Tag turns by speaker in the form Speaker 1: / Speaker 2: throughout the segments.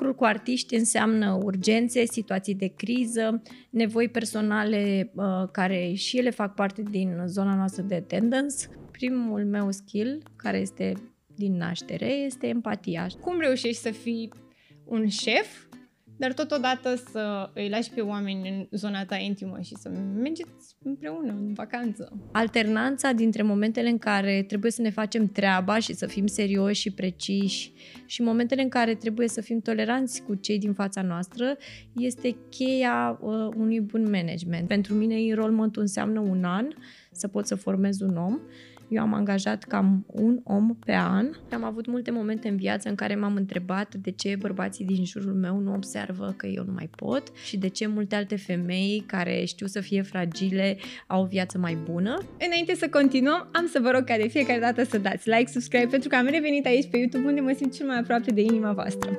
Speaker 1: lucrul cu artiști înseamnă urgențe, situații de criză, nevoi personale uh, care și ele fac parte din zona noastră de attendance. Primul meu skill, care este din naștere, este empatia.
Speaker 2: Cum reușești să fii un șef dar totodată să îi lași pe oameni în zona ta intimă și să mergeți împreună în vacanță.
Speaker 1: Alternanța dintre momentele în care trebuie să ne facem treaba și să fim serioși și preciși și momentele în care trebuie să fim toleranți cu cei din fața noastră este cheia uh, unui bun management. Pentru mine enrollment înseamnă un an să pot să formez un om eu am angajat cam un om pe an. Am avut multe momente în viață în care m-am întrebat de ce bărbații din jurul meu nu observă că eu nu mai pot și de ce multe alte femei care știu să fie fragile au o viață mai bună.
Speaker 2: Înainte să continuăm, am să vă rog ca de fiecare dată să dați like, subscribe pentru că am revenit aici pe YouTube unde mă simt cel mai aproape de inima voastră.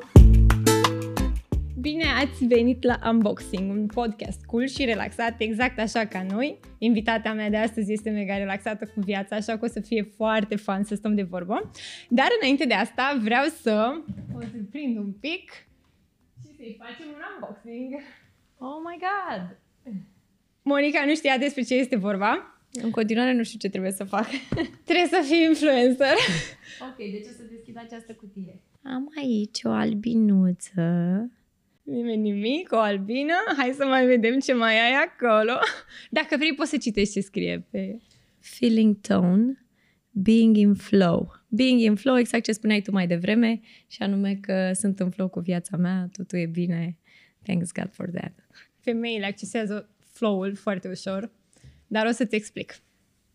Speaker 2: Bine ați venit la Unboxing, un podcast cool și relaxat, exact așa ca noi. Invitata mea de astăzi este mega relaxată cu viața, așa că o să fie foarte fun să stăm de vorbă. Dar înainte de asta vreau să o să prind un pic și să-i facem un unboxing.
Speaker 1: Oh my god!
Speaker 2: Monica nu știa despre ce este vorba.
Speaker 1: În continuare nu știu ce trebuie să fac.
Speaker 2: trebuie să fii influencer.
Speaker 1: ok, deci o să deschid această cutie. Am aici o albinuță
Speaker 2: Nimeni nimic, o albină. Hai să mai vedem ce mai ai acolo. Dacă vrei, poți să citești ce scrie pe...
Speaker 1: Feeling tone, being in flow. Being in flow, exact ce spuneai tu mai devreme, și anume că sunt în flow cu viața mea, totul e bine. Thanks God for that.
Speaker 2: Femeile accesează flow-ul foarte ușor, dar o să-ți explic.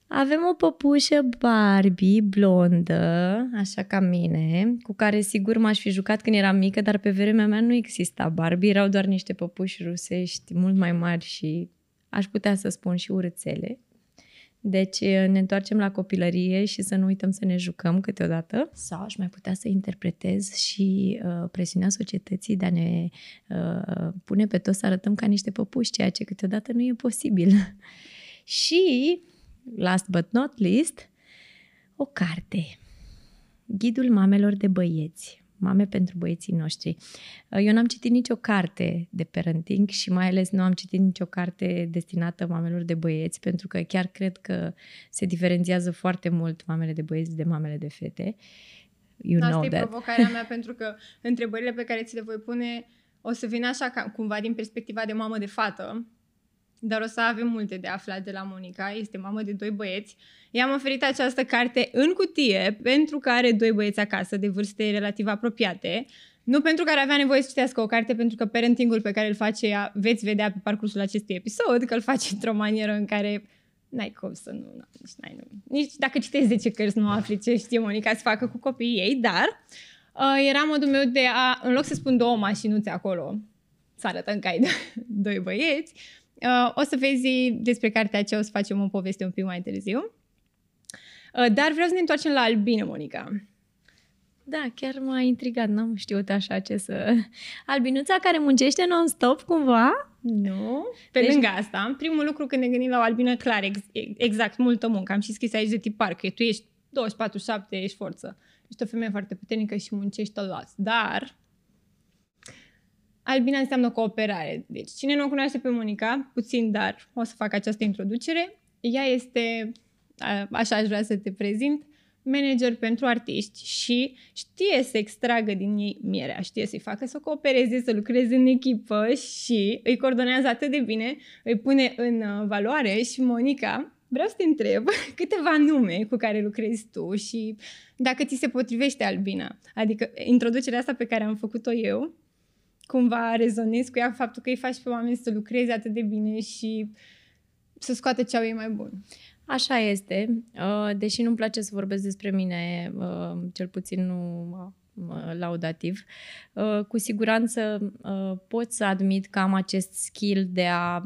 Speaker 1: Avem o păpușă Barbie blondă, așa ca mine, cu care sigur m-aș fi jucat când eram mică, dar pe vremea mea nu exista Barbie, erau doar niște păpuși rusești mult mai mari și aș putea să spun și urățele. Deci ne întoarcem la copilărie și să nu uităm să ne jucăm câteodată. Sau aș mai putea să interpretez și uh, presiunea societății de a ne uh, pune pe toți să arătăm ca niște păpuși, ceea ce câteodată nu e posibil. și last but not least, o carte. Ghidul mamelor de băieți. Mame pentru băieții noștri. Eu n-am citit nicio carte de parenting și mai ales nu am citit nicio carte destinată mamelor de băieți, pentru că chiar cred că se diferențiază foarte mult mamele de băieți de mamele de fete.
Speaker 2: You Asta know e that. provocarea mea, pentru că întrebările pe care ți le voi pune o să vină așa ca, cumva din perspectiva de mamă de fată, dar o să avem multe de aflat de la Monica. Este mamă de doi băieți. I-am oferit această carte în cutie pentru că are doi băieți acasă de vârste relativ apropiate. Nu pentru că ar avea nevoie să citească o carte, pentru că parentingul pe care îl face ea veți vedea pe parcursul acestui episod, că îl face într-o manieră în care n-ai cum să nu, nu nici, n-ai, nu. nici dacă citești 10 cărți nu afli ce știe Monica să facă cu copiii ei, dar uh, era modul meu de a, în loc să spun două mașinuțe acolo, să arătăm că ai doi băieți, Uh, o să vezi despre cartea aceea, o să facem o poveste un pic mai târziu. Uh, dar vreau să ne întoarcem la albine, Monica.
Speaker 1: Da, chiar m-a intrigat, n-am știut așa ce să... Albinuța care muncește non-stop cumva?
Speaker 2: Nu. Pe deci... lângă asta, primul lucru când ne gândim la o albină, clar, ex- exact, multă muncă. Am și scris aici de tipar, că tu ești 24-7, ești forță. Ești o femeie foarte puternică și muncești tot Dar Albina înseamnă cooperare. Deci, cine nu o cunoaște pe Monica, puțin, dar o să fac această introducere. Ea este, așa aș vrea să te prezint, manager pentru artiști și știe să extragă din ei mierea, știe să-i facă să coopereze, să lucreze în echipă și îi coordonează atât de bine, îi pune în uh, valoare și Monica, vreau să te întreb câteva nume cu care lucrezi tu și dacă ți se potrivește Albina. Adică introducerea asta pe care am făcut-o eu, cumva rezonezi cu ea faptul că îi faci pe oameni să lucreze atât de bine și să scoată ce au ei mai bun.
Speaker 1: Așa este, uh, deși nu-mi place să vorbesc despre mine, uh, cel puțin nu laudativ, uh, cu siguranță pot să admit că am acest skill de a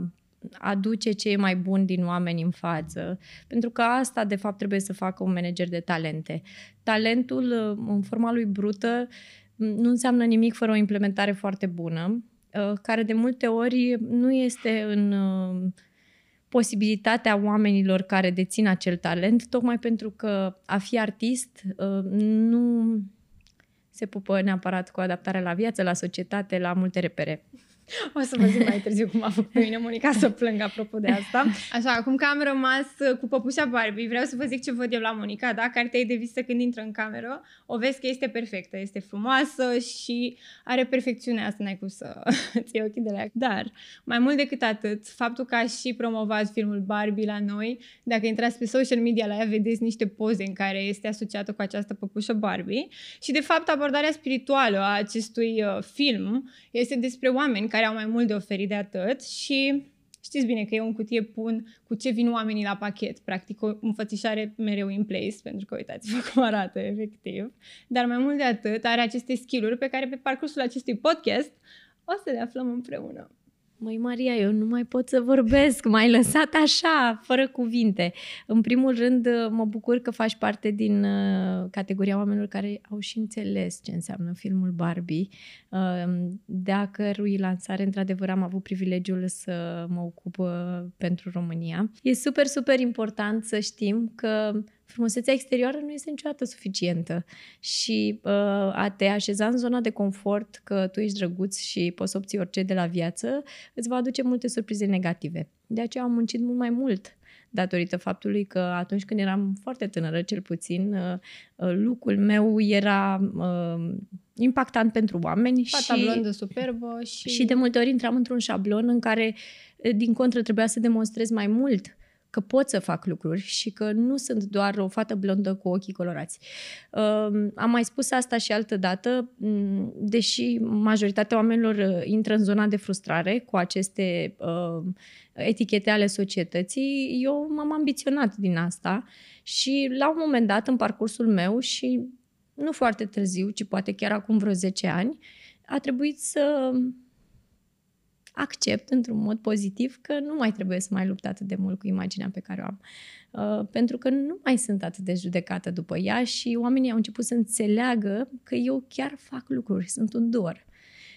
Speaker 1: aduce ce e mai bun din oameni în față. Pentru că asta, de fapt, trebuie să facă un manager de talente. Talentul, în forma lui brută, nu înseamnă nimic fără o implementare foarte bună, uh, care de multe ori nu este în uh, posibilitatea oamenilor care dețin acel talent, tocmai pentru că a fi artist uh, nu se pupă neapărat cu adaptarea la viață, la societate, la multe repere.
Speaker 2: O să vă zic mai târziu cum a făcut pe mine Monica să plâng apropo de asta. Așa, acum că am rămas uh, cu păpușa Barbie, vreau să vă zic ce văd eu la Monica, da? Cartea ei de vizită când intră în cameră, o vezi că este perfectă, este frumoasă și are perfecțiunea asta, n-ai cum să ți ochii de la ea. Dar, mai mult decât atât, faptul că a și promovat filmul Barbie la noi, dacă intrați pe social media la ea, vedeți niște poze în care este asociată cu această păpușă Barbie și, de fapt, abordarea spirituală a acestui uh, film este despre oameni care care au mai mult de oferit de atât și știți bine că eu în cutie pun cu ce vin oamenii la pachet, practic o înfățișare mereu in place, pentru că uitați-vă cum arată efectiv, dar mai mult de atât are aceste skill-uri pe care pe parcursul acestui podcast o să le aflăm împreună.
Speaker 1: Măi, Maria, eu nu mai pot să vorbesc, m-ai lăsat așa, fără cuvinte. În primul rând, mă bucur că faci parte din uh, categoria oamenilor care au și înțeles ce înseamnă filmul Barbie, uh, de a cărui lansare, într-adevăr, am avut privilegiul să mă ocup uh, pentru România. E super, super important să știm că frumusețea exterioară nu este niciodată suficientă și uh, a te așeza în zona de confort că tu ești drăguț și poți să obții orice de la viață îți va aduce multe surprize negative. De aceea am muncit mult mai mult datorită faptului că atunci când eram foarte tânără, cel puțin, uh, uh lucrul meu era uh, impactant pentru oameni.
Speaker 2: Fata și, blondă superbă și...
Speaker 1: Și de multe ori intram într-un șablon în care, din contră, trebuia să demonstrez mai mult că pot să fac lucruri și că nu sunt doar o fată blondă cu ochii colorați. Uh, am mai spus asta și altă dată, mm, deși majoritatea oamenilor uh, intră în zona de frustrare cu aceste uh, etichete ale societății, eu m-am ambiționat din asta și la un moment dat în parcursul meu și nu foarte târziu, ci poate chiar acum vreo 10 ani, a trebuit să accept într-un mod pozitiv că nu mai trebuie să mai lupt atât de mult cu imaginea pe care o am. Uh, pentru că nu mai sunt atât de judecată după ea și oamenii au început să înțeleagă că eu chiar fac lucruri, sunt un dor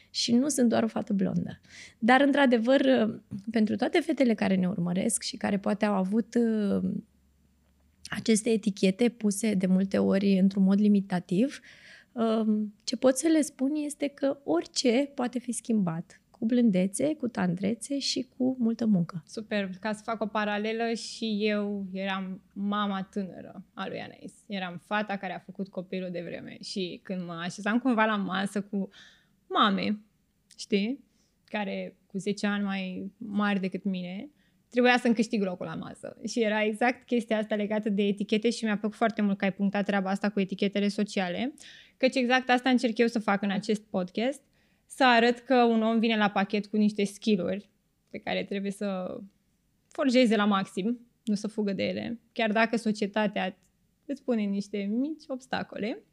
Speaker 1: și nu sunt doar o fată blondă. Dar, într-adevăr, uh, pentru toate fetele care ne urmăresc și care poate au avut uh, aceste etichete puse de multe ori într-un mod limitativ, uh, ce pot să le spun este că orice poate fi schimbat cu blândețe, cu tandrețe și cu multă muncă.
Speaker 2: Super. Ca să fac o paralelă și eu eram mama tânără a lui Anais. Eram fata care a făcut copilul de vreme și când mă așezam cumva la masă cu mame, știi, care cu 10 ani mai mari decât mine, trebuia să-mi câștig locul la masă. Și era exact chestia asta legată de etichete și mi-a plăcut foarte mult că ai punctat treaba asta cu etichetele sociale, căci exact asta încerc eu să fac în acest podcast, să arăt că un om vine la pachet cu niște skill-uri pe care trebuie să forgeze la maxim, nu să fugă de ele, chiar dacă societatea îți pune niște mici obstacole.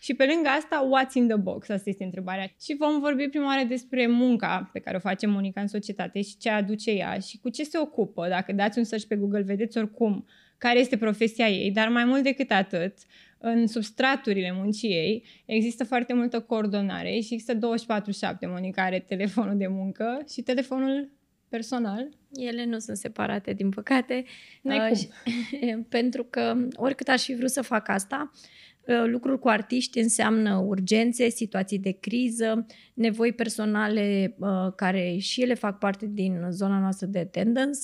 Speaker 2: Și pe lângă asta, what's in the box? Asta este întrebarea. Și vom vorbi prima oară despre munca pe care o face Monica în societate și ce aduce ea și cu ce se ocupă. Dacă dați un search pe Google, vedeți oricum care este profesia ei, dar mai mult decât atât, în substraturile muncii ei există foarte multă coordonare și există 24-7. Monica are telefonul de muncă și telefonul personal.
Speaker 1: Ele nu sunt separate, din păcate.
Speaker 2: Uh,
Speaker 1: și, pentru că oricât aș fi vrut să fac asta, uh, lucruri cu artiști înseamnă urgențe, situații de criză, nevoi personale uh, care și ele fac parte din zona noastră de attendance,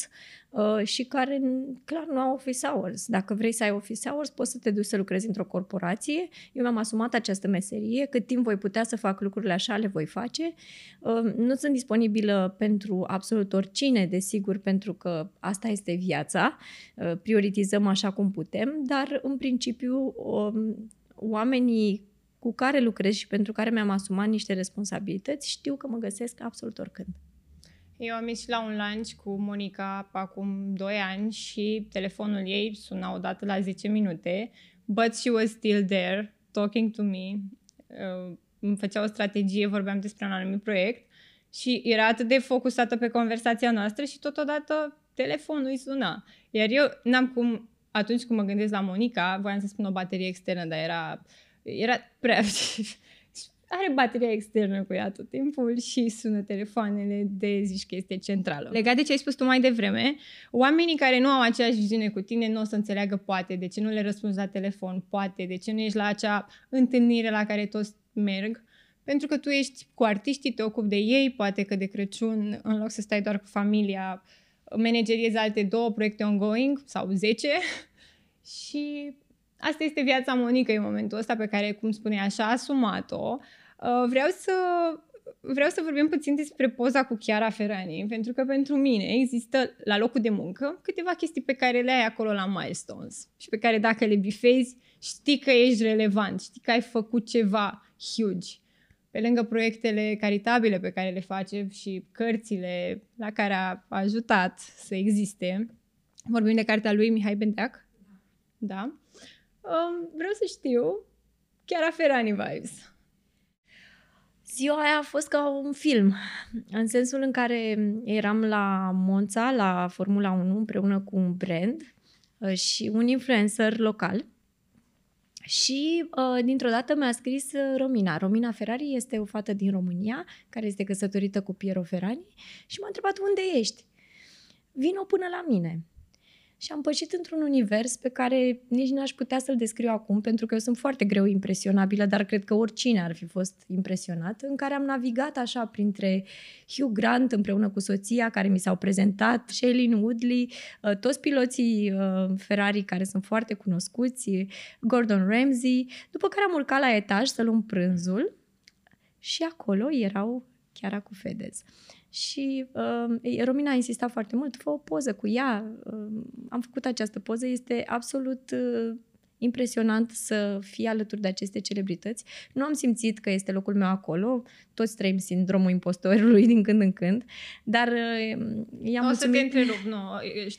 Speaker 1: Uh, și care clar nu au office hours. Dacă vrei să ai office hours, poți să te duci să lucrezi într-o corporație. Eu mi-am asumat această meserie, cât timp voi putea să fac lucrurile așa, le voi face. Uh, nu sunt disponibilă pentru absolut oricine, desigur, pentru că asta este viața. Uh, prioritizăm așa cum putem, dar în principiu um, oamenii cu care lucrez și pentru care mi-am asumat niște responsabilități știu că mă găsesc absolut oricând.
Speaker 2: Eu am ieșit la un lunch cu Monica acum 2 ani și telefonul ei suna odată la 10 minute, but she was still there, talking to me. Uh, îmi făcea o strategie, vorbeam despre un anumit proiect și era atât de focusată pe conversația noastră și totodată telefonul îi suna. Iar eu n-am cum, atunci când mă gândesc la Monica, voiam să spun o baterie externă, dar era, era prea are bateria externă cu ea tot timpul și sună telefoanele de zici că este centrală. Legat de ce ai spus tu mai devreme, oamenii care nu au aceeași viziune cu tine nu o să înțeleagă poate de ce nu le răspunzi la telefon, poate de ce nu ești la acea întâlnire la care toți merg, pentru că tu ești cu artiștii, te ocupi de ei, poate că de Crăciun, în loc să stai doar cu familia, manageriezi alte două proiecte ongoing sau zece și asta este viața Monica în momentul ăsta pe care, cum spune așa, a asumat-o. Uh, vreau să vreau să vorbim puțin despre poza cu Chiara Ferrani, pentru că pentru mine există la locul de muncă câteva chestii pe care le ai acolo la milestones și pe care dacă le bifezi, știi că ești relevant, știi că ai făcut ceva huge. Pe lângă proiectele caritabile pe care le face și cărțile la care a ajutat să existe, vorbim de cartea lui Mihai Benteac, da? Um, vreau să știu Chiara Ferrani vibes
Speaker 1: Ziua aia a fost ca un film, în sensul în care eram la Monza, la Formula 1, împreună cu un brand uh, și un influencer local. Și uh, dintr-o dată mi-a scris uh, Romina. Romina Ferrari este o fată din România care este căsătorită cu Piero Ferrani și m-a întrebat unde ești. Vino până la mine și am pășit într-un univers pe care nici n-aș putea să-l descriu acum, pentru că eu sunt foarte greu impresionabilă, dar cred că oricine ar fi fost impresionat, în care am navigat așa printre Hugh Grant împreună cu soția care mi s-au prezentat, Shailene Woodley, uh, toți piloții uh, Ferrari care sunt foarte cunoscuți, Gordon Ramsay, după care am urcat la etaj să luăm prânzul și acolo erau chiar cu Fedez. Și uh, Romina a insistat foarte mult, fă o poză cu ea. Uh, am făcut această poză, este absolut uh, impresionant să fii alături de aceste celebrități. Nu am simțit că este locul meu acolo, toți trăim sindromul impostorului din când în când, dar uh, i-am
Speaker 2: O
Speaker 1: mulțumit...
Speaker 2: să te întrerup, nu.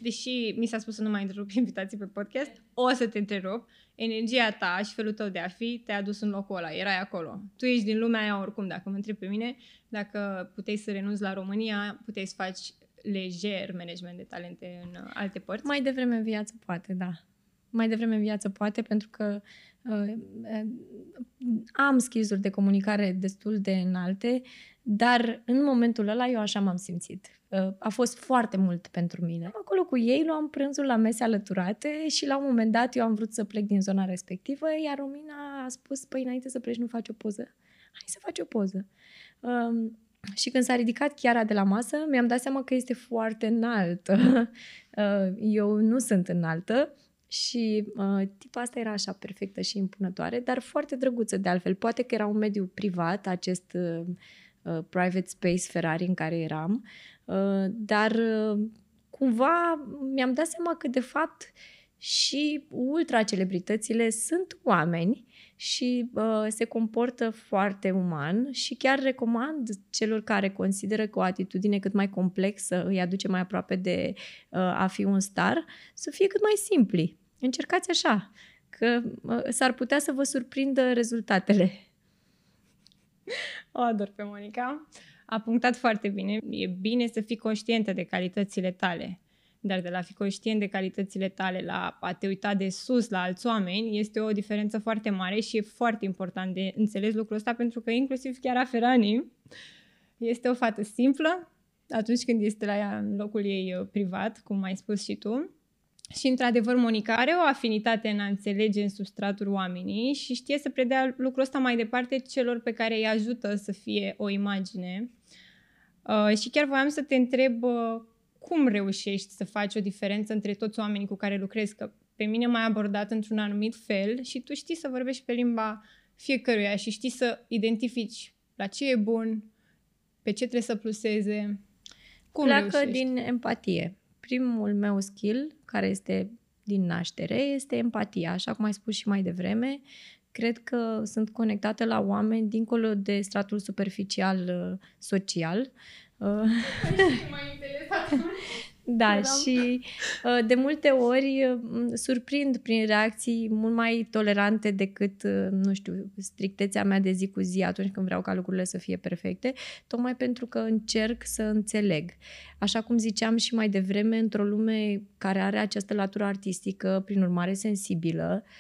Speaker 2: Deși mi s-a spus să nu mai întrerup invitații pe podcast, o să te întrerup. Energia ta și felul tău de a fi te-a dus în locul ăla, erai acolo. Tu ești din lumea aia oricum, dacă mă întrebi pe mine, dacă puteai să renunți la România, puteai să faci lejer management de talente în alte părți?
Speaker 1: Mai devreme în viață, poate, da mai devreme în viață, poate, pentru că uh, am skills de comunicare destul de înalte, dar în momentul ăla eu așa m-am simțit. Uh, a fost foarte mult pentru mine. Acolo cu ei luam prânzul la mese alăturate și la un moment dat eu am vrut să plec din zona respectivă, iar Romina a spus, păi înainte să pleci nu faci o poză? Hai să faci o poză. Uh, și când s-a ridicat chiar de la masă, mi-am dat seama că este foarte înaltă. Uh, eu nu sunt înaltă, și uh, tipa asta era așa perfectă și impunătoare, dar foarte drăguță de altfel. Poate că era un mediu privat, acest uh, uh, private space Ferrari în care eram, uh, dar uh, cumva mi-am dat seama că de fapt și ultra-celebritățile sunt oameni și uh, se comportă foarte uman și chiar recomand celor care consideră că o atitudine cât mai complexă îi aduce mai aproape de uh, a fi un star, să fie cât mai simpli încercați așa, că s-ar putea să vă surprindă rezultatele.
Speaker 2: O ador pe Monica. A punctat foarte bine. E bine să fii conștientă de calitățile tale. Dar de la fi conștient de calitățile tale la a te uita de sus la alți oameni este o diferență foarte mare și e foarte important de înțeles lucrul ăsta pentru că inclusiv chiar Ferrani este o fată simplă atunci când este la ea în locul ei uh, privat, cum ai spus și tu, și, într-adevăr, Monica are o afinitate în a înțelege în substratul oamenii și știe să predea lucrul ăsta mai departe celor pe care îi ajută să fie o imagine. Uh, și chiar voiam să te întreb uh, cum reușești să faci o diferență între toți oamenii cu care lucrezi, că pe mine m-ai abordat într-un anumit fel și tu știi să vorbești pe limba fiecăruia și știi să identifici la ce e bun, pe ce trebuie să pluseze.
Speaker 1: Cum Pleacă reușești? din empatie primul meu skill, care este din naștere, este empatia, așa cum ai spus și mai devreme. Cred că sunt conectată la oameni dincolo de stratul superficial uh, social. Uh, Da, și uh, de multe ori uh, surprind prin reacții mult mai tolerante decât, uh, nu știu, strictețea mea de zi cu zi atunci când vreau ca lucrurile să fie perfecte, tocmai pentru că încerc să înțeleg. Așa cum ziceam și mai devreme, într-o lume care are această latură artistică, prin urmare sensibilă, Um,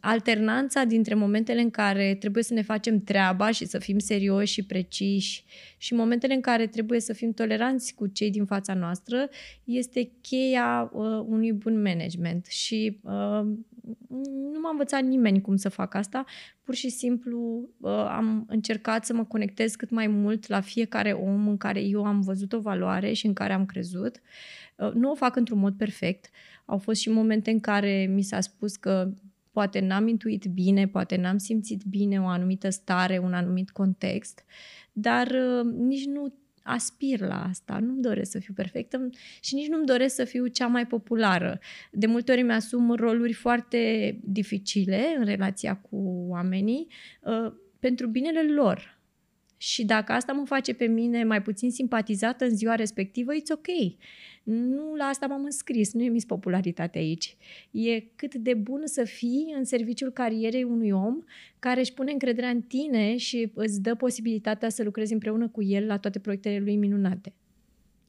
Speaker 1: alternanța dintre momentele în care trebuie să ne facem treaba și să fim serioși și preciși și momentele în care trebuie să fim toleranți cu cei din fața noastră este cheia uh, unui bun management și uh, nu m-a învățat nimeni cum să fac asta. Pur și simplu uh, am încercat să mă conectez cât mai mult la fiecare om în care eu am văzut o valoare și în care am crezut. Uh, nu o fac într-un mod perfect. Au fost și momente în care mi s-a spus că poate n-am intuit bine, poate n-am simțit bine o anumită stare, un anumit context, dar uh, nici nu aspir la asta, nu-mi doresc să fiu perfectă și nici nu-mi doresc să fiu cea mai populară. De multe ori mi-asum roluri foarte dificile în relația cu oamenii uh, pentru binele lor. Și dacă asta mă face pe mine mai puțin simpatizată în ziua respectivă, it's ok. Nu la asta m-am înscris, nu e mis popularitate aici. E cât de bun să fii în serviciul carierei unui om care își pune încrederea în tine și îți dă posibilitatea să lucrezi împreună cu el la toate proiectele lui minunate.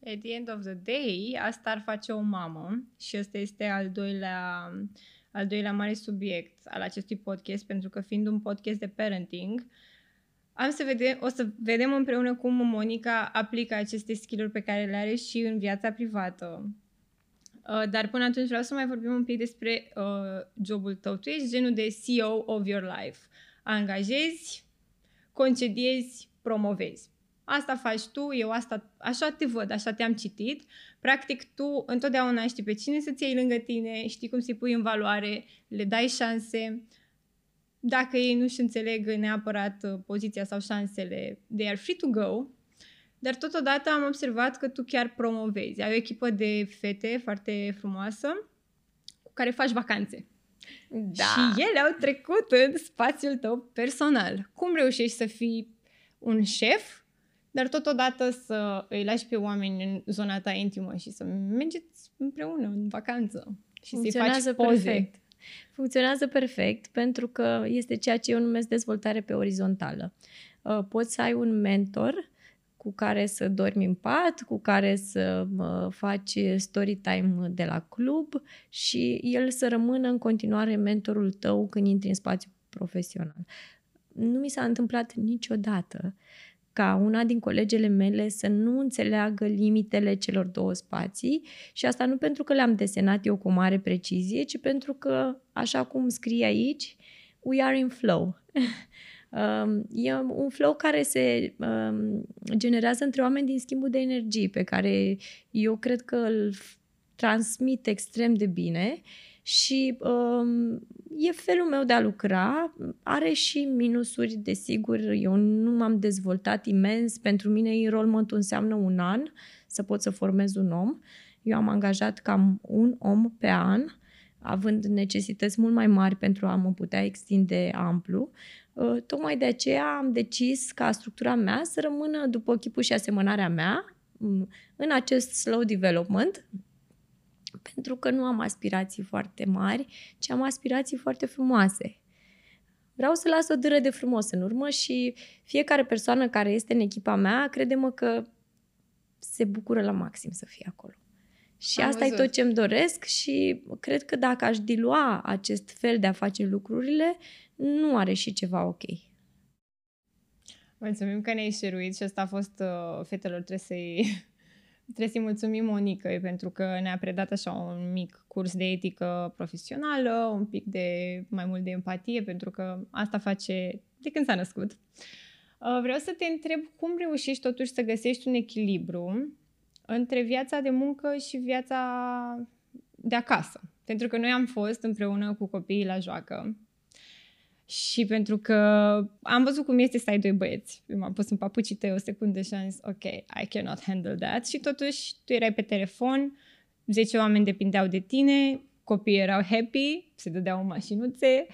Speaker 2: At the end of the day, asta ar face o mamă și ăsta este al doilea, al doilea mare subiect al acestui podcast, pentru că fiind un podcast de parenting, uh, am să vedem, o să vedem împreună cum Monica aplică aceste skill-uri pe care le are și în viața privată. Uh, dar până atunci vreau să mai vorbim un pic despre uh, jobul tău. Tu ești genul de CEO of your life. Angajezi, concediezi, promovezi. Asta faci tu, eu asta, așa te văd, așa te-am citit. Practic, tu întotdeauna știi pe cine să-ți iei lângă tine, știi cum să-i pui în valoare, le dai șanse dacă ei nu-și înțeleg neapărat uh, poziția sau șansele, they are free to go, dar totodată am observat că tu chiar promovezi. Ai o echipă de fete foarte frumoasă cu care faci vacanțe. Da. Și ele au trecut în spațiul tău personal. Cum reușești să fii un șef, dar totodată să îi lași pe oameni în zona ta intimă și să mergeți împreună în vacanță și să-i faci poze. Perfect.
Speaker 1: Funcționează perfect pentru că este ceea ce eu numesc dezvoltare pe orizontală. Uh, poți să ai un mentor cu care să dormi în pat, cu care să faci story time de la club și el să rămână în continuare mentorul tău când intri în spațiu profesional. Nu mi s-a întâmplat niciodată ca una din colegele mele să nu înțeleagă limitele celor două spații și asta nu pentru că le-am desenat eu cu mare precizie, ci pentru că, așa cum scrie aici, we are in flow. Um, e un flow care se um, generează între oameni din schimbul de energii, pe care eu cred că îl transmit extrem de bine și um, e felul meu de a lucra. Are și minusuri, desigur. Eu nu m-am dezvoltat imens. Pentru mine enrollment înseamnă un an să pot să formez un om. Eu am angajat cam un om pe an, având necesități mult mai mari pentru a mă putea extinde amplu. Uh, tocmai de aceea am decis ca structura mea să rămână după chipul și asemănarea mea în acest slow development, pentru că nu am aspirații foarte mari, ci am aspirații foarte frumoase. Vreau să las o dâră de frumos în urmă și fiecare persoană care este în echipa mea, crede-mă că se bucură la maxim să fie acolo. Și am asta văzut. e tot ce îmi doresc și cred că dacă aș dilua acest fel de a face lucrurile, nu are și ceva ok.
Speaker 2: Mulțumim că ne-ai șeruit și asta a fost uh, fetelor, trebuie să-i Trebuie să-i mulțumim Monica pentru că ne-a predat așa un mic curs de etică profesională, un pic de mai mult de empatie, pentru că asta face de când s-a născut. Uh, vreau să te întreb cum reușești totuși să găsești un echilibru între viața de muncă și viața de acasă. Pentru că noi am fost împreună cu copiii la joacă și pentru că am văzut cum este să ai doi băieți. Eu m-am pus în papucii tăi o secundă și am zis, ok, I cannot handle that. Și totuși tu erai pe telefon, 10 oameni depindeau de tine, copiii erau happy, se dădeau mașinuțe,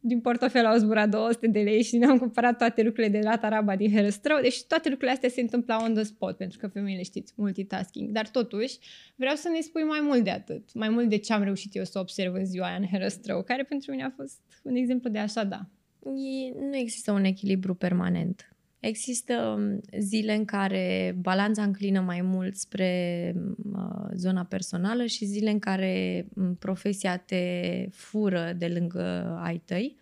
Speaker 2: din portofel au zburat 200 de lei și ne-am cumpărat toate lucrurile de la Taraba din Herăstrău. Deci toate lucrurile astea se întâmplau on the spot, pentru că femeile știți, multitasking. Dar totuși, vreau să ne spui mai mult de atât, mai mult de ce am reușit eu să observ în ziua aia în Herăstrău, care pentru mine a fost un exemplu de așa da.
Speaker 1: E, nu există un echilibru permanent. Există um, zile în care balanța înclină mai mult spre uh, zona personală și zile în care um, profesia te fură de lângă ai tăi.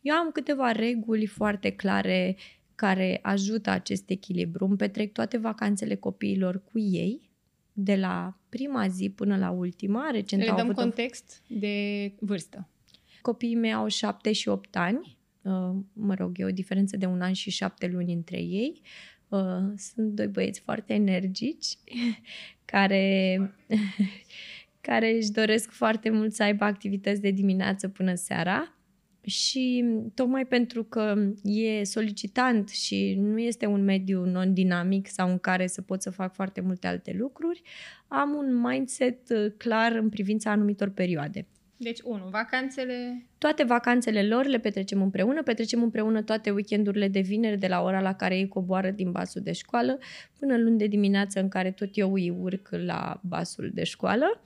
Speaker 1: Eu am câteva reguli foarte clare care ajută acest echilibru. Îmi petrec toate vacanțele copiilor cu ei, de la prima zi până la ultima.
Speaker 2: Recent Le dăm avut context o... de vârstă.
Speaker 1: Copiii mei au 7 și 8 ani. Uh, mă rog, e o diferență de un an și 7 luni între ei. Uh, sunt doi băieți foarte energici care, care își doresc foarte mult să aibă activități de dimineață până seara și tocmai pentru că e solicitant și nu este un mediu non-dinamic sau în care să pot să fac foarte multe alte lucruri, am un mindset uh, clar în privința anumitor perioade.
Speaker 2: Deci, unu, vacanțele...
Speaker 1: Toate vacanțele lor le petrecem împreună, petrecem împreună toate weekendurile de vineri de la ora la care ei coboară din basul de școală până luni de dimineață în care tot eu îi urc la basul de școală.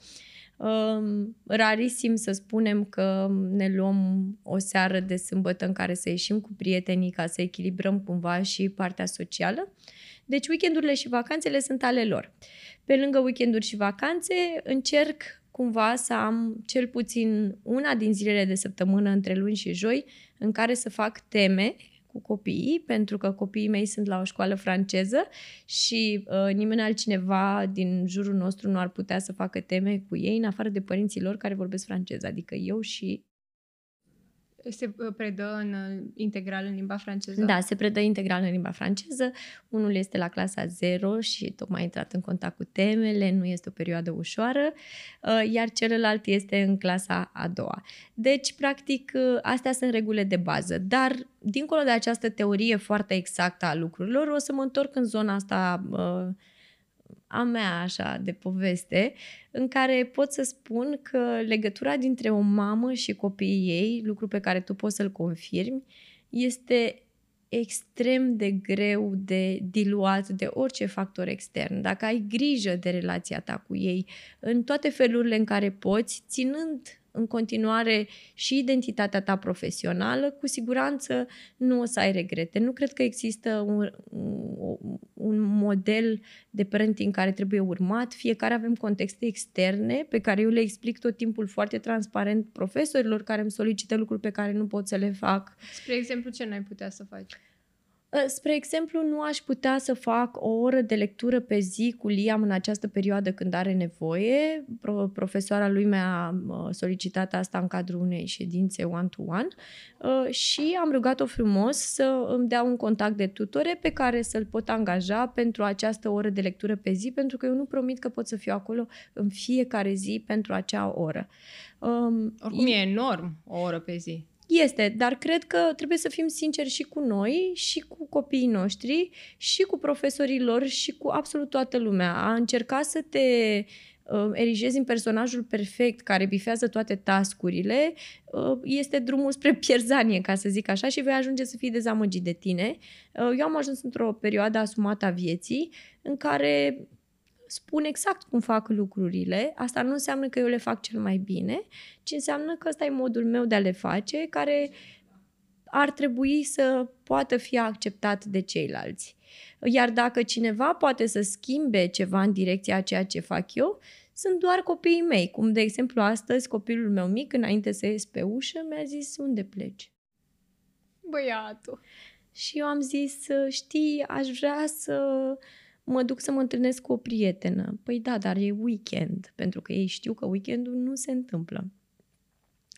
Speaker 1: Um, rarisim să spunem că ne luăm o seară de sâmbătă în care să ieșim cu prietenii ca să echilibrăm cumva și partea socială. Deci weekendurile și vacanțele sunt ale lor. Pe lângă weekenduri și vacanțe încerc cumva să am cel puțin una din zilele de săptămână între luni și joi în care să fac teme cu copiii, pentru că copiii mei sunt la o școală franceză și uh, nimeni altcineva din jurul nostru nu ar putea să facă teme cu ei, în afară de părinții lor care vorbesc franceză, adică eu și
Speaker 2: se uh, predă în, uh, integral în limba franceză?
Speaker 1: Da, se predă integral în limba franceză. Unul este la clasa 0 și tocmai a intrat în contact cu temele, nu este o perioadă ușoară, uh, iar celălalt este în clasa a doua. Deci, practic, astea sunt regulile de bază. Dar, dincolo de această teorie foarte exactă a lucrurilor, o să mă întorc în zona asta a mea așa de poveste, în care pot să spun că legătura dintre o mamă și copiii ei, lucru pe care tu poți să-l confirmi, este extrem de greu de diluat de orice factor extern. Dacă ai grijă de relația ta cu ei în toate felurile în care poți, ținând în continuare și identitatea ta profesională, cu siguranță nu o să ai regrete. Nu cred că există un, un model de parenting care trebuie urmat. Fiecare avem contexte externe pe care eu le explic tot timpul foarte transparent profesorilor care îmi solicită lucruri pe care nu pot să le fac.
Speaker 2: Spre exemplu, ce n-ai putea să faci?
Speaker 1: Ă, spre exemplu, nu aș putea să fac o oră de lectură pe zi cu Liam în această perioadă când are nevoie. Pro- profesoara lui mi-a solicitat asta în cadrul unei ședințe one-to-one ă, și am rugat-o frumos să îmi dea un contact de tutore pe care să-l pot angaja pentru această oră de lectură pe zi, pentru că eu nu promit că pot să fiu acolo în fiecare zi pentru acea oră.
Speaker 2: Oricum e enorm o oră pe zi.
Speaker 1: Este, dar cred că trebuie să fim sinceri și cu noi, și cu copiii noștri, și cu profesorii lor, și cu absolut toată lumea. A încerca să te uh, erigezi în personajul perfect care bifează toate tascurile uh, este drumul spre pierzanie, ca să zic așa, și vei ajunge să fii dezamăgit de tine. Uh, eu am ajuns într-o perioadă asumată a vieții în care spun exact cum fac lucrurile. Asta nu înseamnă că eu le fac cel mai bine, ci înseamnă că ăsta e modul meu de a le face, care ar trebui să poată fi acceptat de ceilalți. Iar dacă cineva poate să schimbe ceva în direcția a ceea ce fac eu, sunt doar copiii mei. Cum, de exemplu, astăzi copilul meu mic, înainte să ies pe ușă, mi-a zis, unde pleci?
Speaker 2: Băiatul.
Speaker 1: Și eu am zis, știi, aș vrea să mă duc să mă întâlnesc cu o prietenă. Păi da, dar e weekend, pentru că ei știu că weekendul nu se întâmplă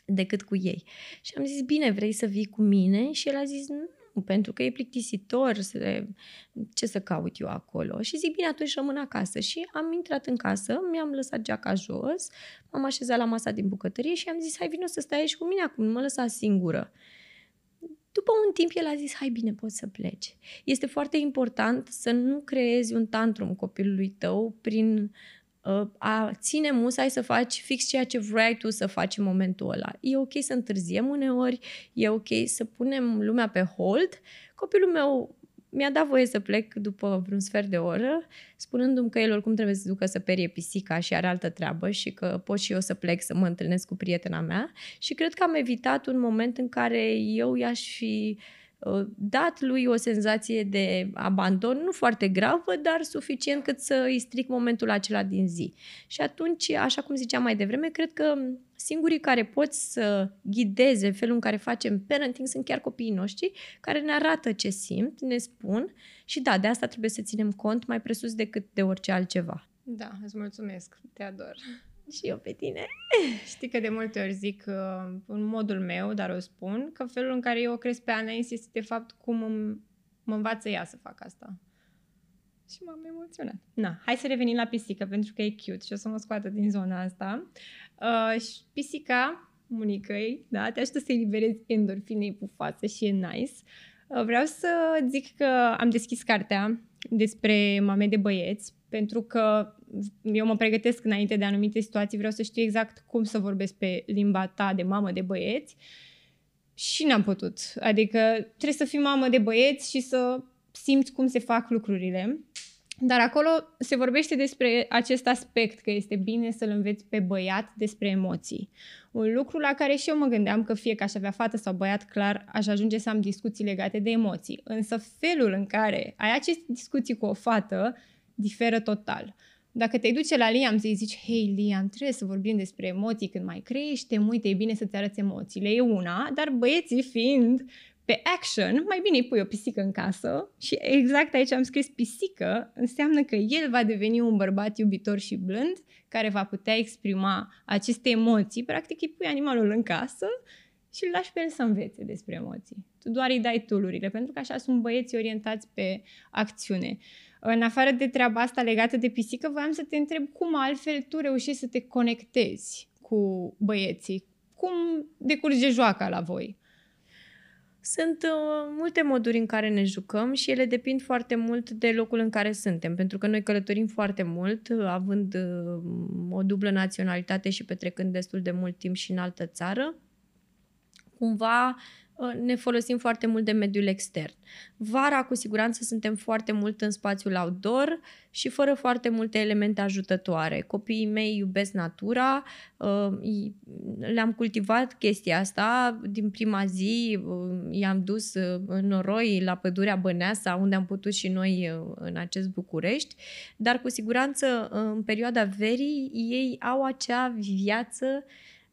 Speaker 1: decât cu ei. Și am zis, bine, vrei să vii cu mine? Și el a zis, nu, pentru că e plictisitor, să, ce să caut eu acolo? Și zic, bine, atunci rămân acasă. Și am intrat în casă, mi-am lăsat geaca jos, m-am așezat la masa din bucătărie și am zis, hai vină să stai aici cu mine acum, nu mă lăsa singură. După un timp el a zis, hai bine, poți să pleci. Este foarte important să nu creezi un tantrum copilului tău prin uh, a ține musai să faci fix ceea ce vrei tu să faci în momentul ăla. E ok să întârziem uneori, e ok să punem lumea pe hold. Copilul meu mi-a dat voie să plec după vreun sfert de oră, spunându-mi că el oricum trebuie să ducă să perie pisica și are altă treabă și că pot și eu să plec să mă întâlnesc cu prietena mea. Și cred că am evitat un moment în care eu i-aș fi uh, Uh, dat lui o senzație de abandon, nu foarte gravă, dar suficient cât să îi stric momentul acela din zi. Și atunci, așa cum ziceam mai devreme, cred că singurii care pot să ghideze felul în care facem parenting sunt chiar copiii noștri, care ne arată ce simt, ne spun și da, de asta trebuie să ținem cont mai presus decât de orice altceva.
Speaker 2: Da, îți mulțumesc, te ador.
Speaker 1: Și eu pe tine.
Speaker 2: Știi că de multe ori zic uh, în modul meu, dar o spun, că felul în care eu o cresc pe Anais este de fapt cum îmi, mă învață ea să fac asta. Și m-am emoționat. Na, hai să revenim la pisică, pentru că e cute și o să mă scoată din zona asta. Uh, și pisica Monicăi, da, te ajută să eliberezi endorfinei pe față și e nice. Uh, vreau să zic că am deschis cartea despre mame de băieți, pentru că eu mă pregătesc înainte de anumite situații, vreau să știu exact cum să vorbesc pe limba ta de mamă de băieți și n-am putut. Adică trebuie să fii mamă de băieți și să simți cum se fac lucrurile. Dar acolo se vorbește despre acest aspect, că este bine să-l înveți pe băiat despre emoții. Un lucru la care și eu mă gândeam că fie că aș avea fată sau băiat, clar, aș ajunge să am discuții legate de emoții. Însă felul în care ai aceste discuții cu o fată diferă total. Dacă te duce la Liam să-i zici, hei Liam, trebuie să vorbim despre emoții când mai crește, uite, e bine să-ți arăți emoțiile, e una, dar băieții fiind pe action, mai bine îi pui o pisică în casă și exact aici am scris pisică, înseamnă că el va deveni un bărbat iubitor și blând care va putea exprima aceste emoții. Practic îi pui animalul în casă și îl lași pe el să învețe despre emoții. Tu doar îi dai tulurile, pentru că așa sunt băieții orientați pe acțiune. În afară de treaba asta legată de pisică, voiam să te întreb cum altfel tu reușești să te conectezi cu băieții. Cum decurge joaca la voi?
Speaker 1: Sunt uh, multe moduri în care ne jucăm și ele depind foarte mult de locul în care suntem, pentru că noi călătorim foarte mult, uh, având uh, o dublă naționalitate și petrecând destul de mult timp și în altă țară. Cumva Uh, ne folosim foarte mult de mediul extern. Vara, cu siguranță, suntem foarte mult în spațiul outdoor și fără foarte multe elemente ajutătoare. Copiii mei iubesc natura, uh, le-am cultivat chestia asta din prima zi, uh, i-am dus în noroi la pădurea Băneasa, unde am putut și noi în acest București, dar cu siguranță în perioada verii ei au acea viață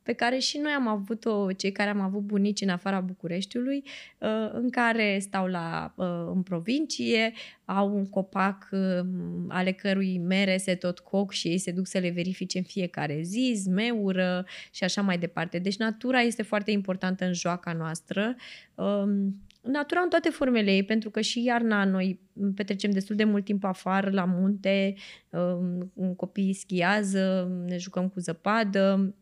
Speaker 1: pe care și noi am avut-o, cei care am avut bunici în afara Bucureștiului, uh, în care stau la, uh, în provincie, au un copac uh, ale cărui mere se tot coc și ei se duc să le verifice în fiecare zi, zmeură și așa mai departe. Deci natura este foarte importantă în joaca noastră. Um, natura în toate formele ei, pentru că și iarna noi petrecem destul de mult timp afară, la munte, um, copiii schiază, ne jucăm cu zăpadă,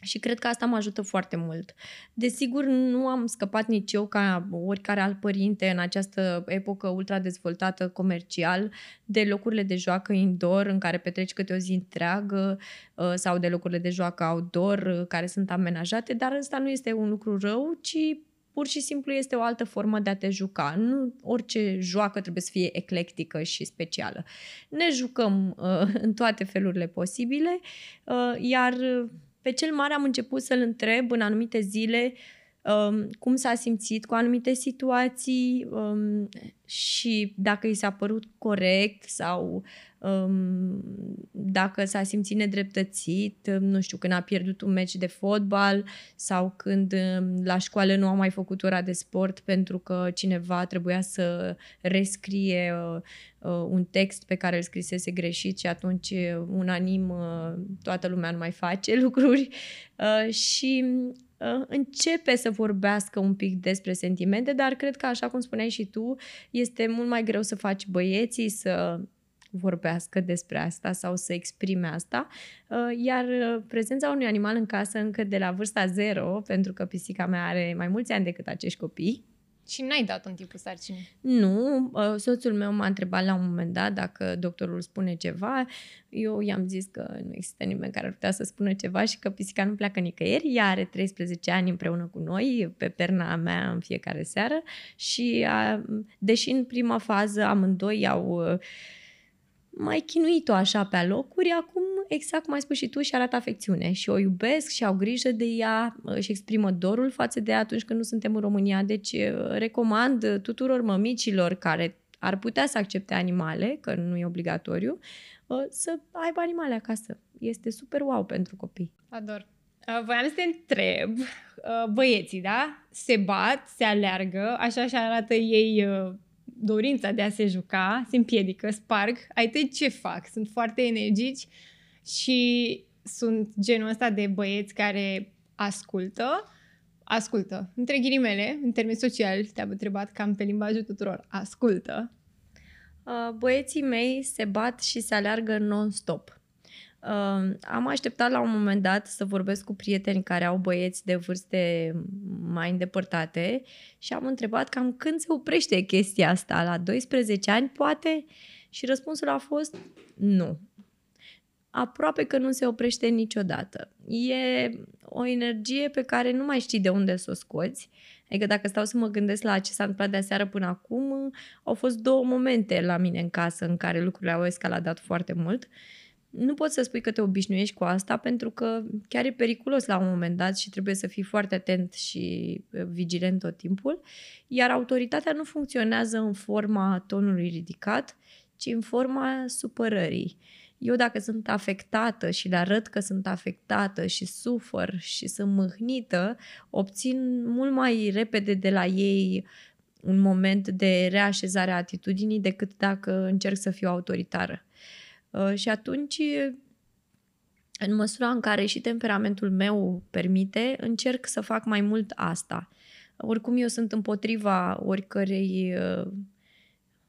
Speaker 1: și cred că asta mă ajută foarte mult. Desigur, nu am scăpat nici eu ca oricare alt părinte în această epocă ultra dezvoltată comercial de locurile de joacă indoor în care petreci câte o zi întreagă uh, sau de locurile de joacă outdoor uh, care sunt amenajate, dar ăsta nu este un lucru rău, ci pur și simplu este o altă formă de a te juca. Nu orice joacă trebuie să fie eclectică și specială. Ne jucăm uh, în toate felurile posibile, uh, iar pe cel mare am început să-l întreb în anumite zile um, cum s-a simțit cu anumite situații um, și dacă i s-a părut corect sau um, dacă s-a simțit nedreptățit, nu știu, când a pierdut un meci de fotbal sau când um, la școală nu a mai făcut ora de sport pentru că cineva trebuia să rescrie uh, uh, un text pe care îl scrisese greșit și atunci uh, unanim uh, toată lumea nu mai face lucruri. Uh, și uh, începe să vorbească un pic despre sentimente, dar cred că, așa cum spuneai și tu, este mult mai greu să faci băieții să vorbească despre asta sau să exprime asta. Uh, iar uh, prezența unui animal în casă încă de la vârsta zero, pentru că pisica mea are mai mulți ani decât acești copii,
Speaker 2: și n-ai dat în timpul sarcinii?
Speaker 1: Nu, uh, soțul meu m-a întrebat la un moment dat dacă doctorul spune ceva. Eu i-am zis că nu există nimeni care ar putea să spună ceva și că pisica nu pleacă nicăieri. Ea are 13 ani împreună cu noi, pe perna mea în fiecare seară și a, deși în prima fază amândoi au mai chinuit-o așa pe locuri, acum, exact cum ai spus și tu, și arată afecțiune și o iubesc și au grijă de ea și exprimă dorul față de ea atunci când nu suntem în România. Deci recomand tuturor mămicilor care ar putea să accepte animale, că nu e obligatoriu, să aibă animale acasă. Este super wow pentru copii.
Speaker 2: Ador. Voiam să te întreb, băieții, da? Se bat, se aleargă, așa și arată ei dorința de a se juca, se împiedică, sparg, ai tăi ce fac? Sunt foarte energici și sunt genul ăsta de băieți care ascultă, ascultă, între ghilimele, în termeni sociali, te-am întrebat cam pe limbajul tuturor, ascultă.
Speaker 1: Uh, băieții mei se bat și se aleargă non-stop. Uh, am așteptat la un moment dat să vorbesc cu prieteni care au băieți de vârste mai îndepărtate și am întrebat cam când se oprește chestia asta, la 12 ani poate? Și răspunsul a fost nu. Aproape că nu se oprește niciodată. E o energie pe care nu mai știi de unde să o scoți. Adică dacă stau să mă gândesc la ce s-a întâmplat de aseară până acum, au fost două momente la mine în casă în care lucrurile au escaladat foarte mult. Uh, nu poți să spui că te obișnuiești cu asta pentru că chiar e periculos la un moment dat și trebuie să fii foarte atent și uh, vigilent tot timpul. Iar autoritatea nu funcționează în forma tonului ridicat, ci în forma supărării. Eu dacă sunt afectată și le arăt că sunt afectată și sufăr și sunt mâhnită, obțin mult mai repede de la ei un moment de reașezare a atitudinii decât dacă încerc să fiu autoritară. Uh, și atunci, în măsura în care și temperamentul meu permite, încerc să fac mai mult asta. Oricum, eu sunt împotriva oricărei uh,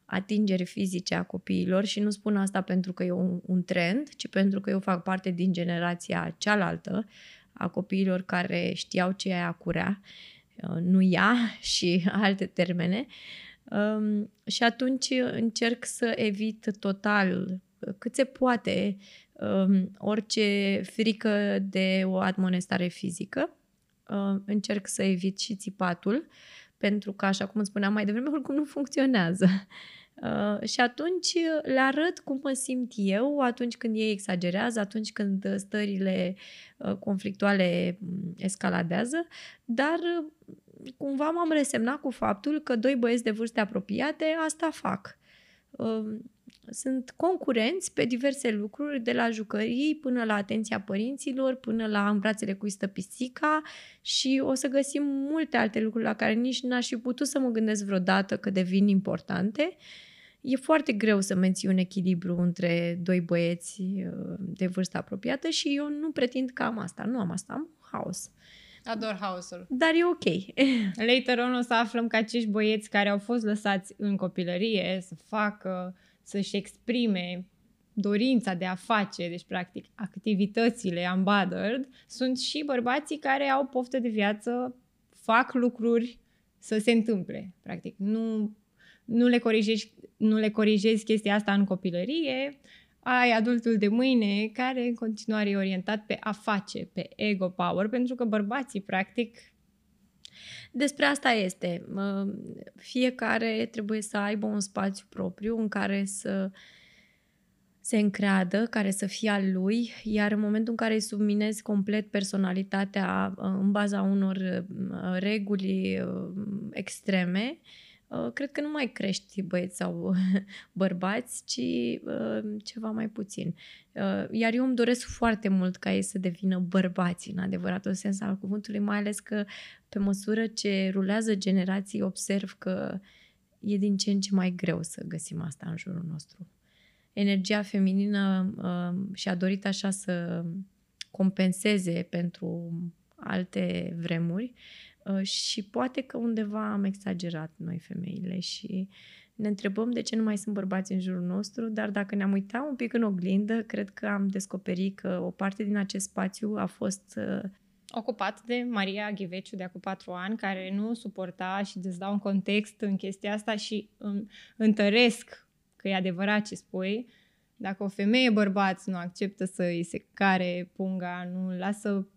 Speaker 1: atingeri fizice a copiilor și nu spun asta pentru că e un, un trend, ci pentru că eu fac parte din generația cealaltă a copiilor care știau ce e aia curea, uh, nu ea și alte termene. Um, și atunci încerc să evit total cât se poate um, orice frică de o admonestare fizică. Uh, încerc să evit și țipatul, pentru că, așa cum îți spuneam mai devreme, oricum nu funcționează. Uh, și atunci le arăt cum mă simt eu atunci când ei exagerează, atunci când stările uh, conflictuale mm, escaladează, dar cumva m-am resemnat cu faptul că doi băieți de vârste apropiate asta fac sunt concurenți pe diverse lucruri, de la jucării până la atenția părinților, până la în brațele cu stă pisica și o să găsim multe alte lucruri la care nici n-aș fi putut să mă gândesc vreodată că devin importante. E foarte greu să menții un echilibru între doi băieți uh, de vârstă apropiată și eu nu pretind că am asta. Nu am asta, am haos.
Speaker 2: Ador haosul.
Speaker 1: Dar e ok.
Speaker 2: Later on o să aflăm că acești băieți care au fost lăsați în copilărie să facă uh, să-și exprime dorința de a face, deci practic activitățile unbothered, sunt și bărbații care au poftă de viață, fac lucruri să se întâmple, practic. Nu, nu, le, corijezi, nu le corijezi chestia asta în copilărie, ai adultul de mâine care în continuare e orientat pe a face, pe ego power, pentru că bărbații, practic,
Speaker 1: despre asta este. Fiecare trebuie să aibă un spațiu propriu în care să se încreadă, care să fie al lui, iar în momentul în care îi subminezi complet personalitatea în baza unor reguli extreme, Uh, cred că nu mai crești băieți sau bărbați, ci uh, ceva mai puțin. Uh, iar eu îmi doresc foarte mult ca ei să devină bărbați în adevăratul sens al cuvântului, mai ales că pe măsură ce rulează generații observ că e din ce în ce mai greu să găsim asta în jurul nostru. Energia feminină și-a dorit așa să compenseze pentru alte vremuri, Uh, și poate că undeva am exagerat noi femeile și ne întrebăm de ce nu mai sunt bărbați în jurul nostru, dar dacă ne-am uitat un pic în oglindă, cred că am descoperit că o parte din acest spațiu a fost uh,
Speaker 2: ocupat de Maria Ghiveciu de acum patru ani, care nu suporta și îți dau un context în chestia asta și întăresc că e adevărat ce spui. Dacă o femeie bărbați nu acceptă să îi se care punga, nu lasă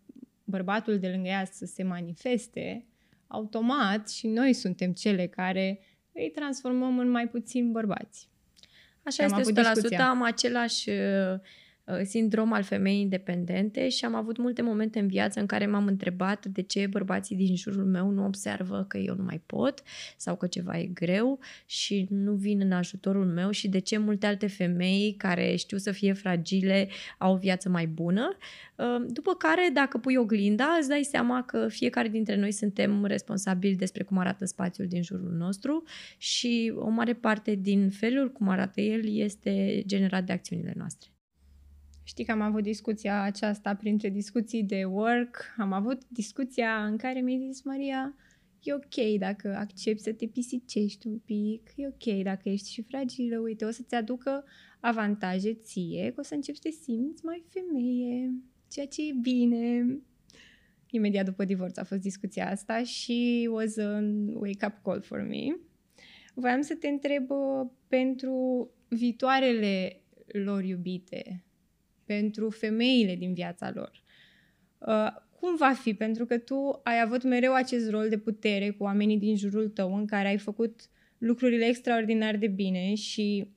Speaker 2: bărbatul de lângă ea să se manifeste, automat și noi suntem cele care îi transformăm în mai puțin bărbați.
Speaker 1: Așa am este, 100%. Discuția. Am același uh, Uh, sindrom al femeii independente și am avut multe momente în viață în care m-am întrebat de ce bărbații din jurul meu nu observă că eu nu mai pot sau că ceva e greu și nu vin în ajutorul meu și de ce multe alte femei care știu să fie fragile au o viață mai bună. Uh, după care, dacă pui oglinda, îți dai seama că fiecare dintre noi suntem responsabili despre cum arată spațiul din jurul nostru și o mare parte din felul cum arată el este generat de acțiunile noastre.
Speaker 2: Știi că am avut discuția aceasta printre discuții de work, am avut discuția în care mi-a zis Maria, e ok dacă accepti să te pisicești un pic, e ok dacă ești și fragilă, uite, o să-ți aducă avantaje ție, că o să începi să te simți mai femeie, ceea ce e bine. Imediat după divorț a fost discuția asta și was a wake-up call for me. Voiam să te întreb uh, pentru viitoarele lor iubite, pentru femeile din viața lor. Uh, cum va fi? Pentru că tu ai avut mereu acest rol de putere cu oamenii din jurul tău în care ai făcut lucrurile extraordinar de bine și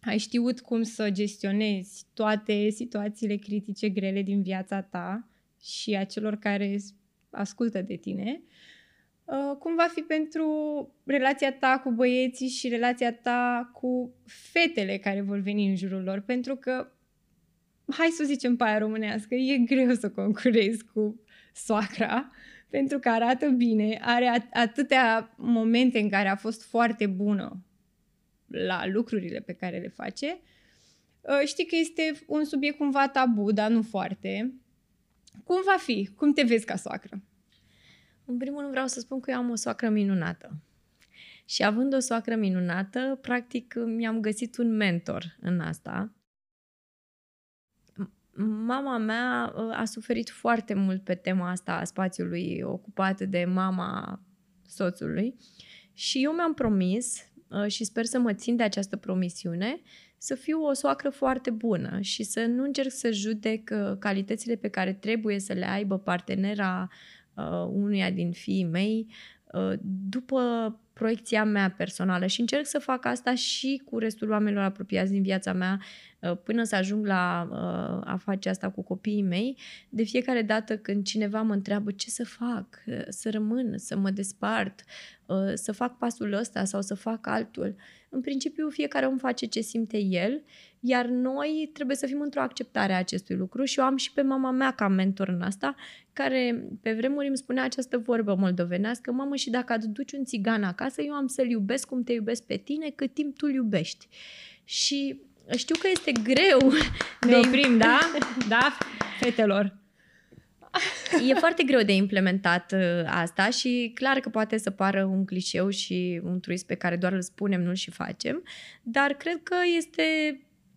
Speaker 2: ai știut cum să gestionezi toate situațiile critice grele din viața ta și a celor care ascultă de tine. Uh, cum va fi pentru relația ta cu băieții și relația ta cu fetele care vor veni în jurul lor? Pentru că, hai să zicem pe aia românească, e greu să concurezi cu soacra pentru că arată bine, are atâtea momente în care a fost foarte bună la lucrurile pe care le face. Uh, știi că este un subiect cumva tabu, dar nu foarte. Cum va fi? Cum te vezi ca soacră?
Speaker 1: În primul rând vreau să spun că eu am o soacră minunată. Și având o soacră minunată, practic mi-am găsit un mentor în asta. Mama mea uh, a suferit foarte mult pe tema asta a spațiului ocupat de mama soțului și eu mi-am promis uh, și sper să mă țin de această promisiune să fiu o soacră foarte bună și să nu încerc să judec uh, calitățile pe care trebuie să le aibă partenera uh, unuia din fiii mei uh, după proiecția mea personală. Și încerc să fac asta și cu restul oamenilor apropiați din viața mea uh, până să ajung la uh, a face asta cu copiii mei. De fiecare dată când cineva mă întreabă ce să fac, uh, să rămân, să mă despart, să fac pasul ăsta sau să fac altul, în principiu fiecare om face ce simte el, iar noi trebuie să fim într-o acceptare a acestui lucru și eu am și pe mama mea ca mentor în asta, care pe vremuri îmi spunea această vorbă moldovenească, mamă și dacă aduci un țigan acasă, eu am să-l iubesc cum te iubesc pe tine, cât timp tu iubești. Și știu că este greu.
Speaker 2: Ne oprim, da? Da, fetelor.
Speaker 1: E foarte greu de implementat uh, asta și clar că poate să pară un clișeu și un truist pe care doar îl spunem, nu-l și facem, dar cred că este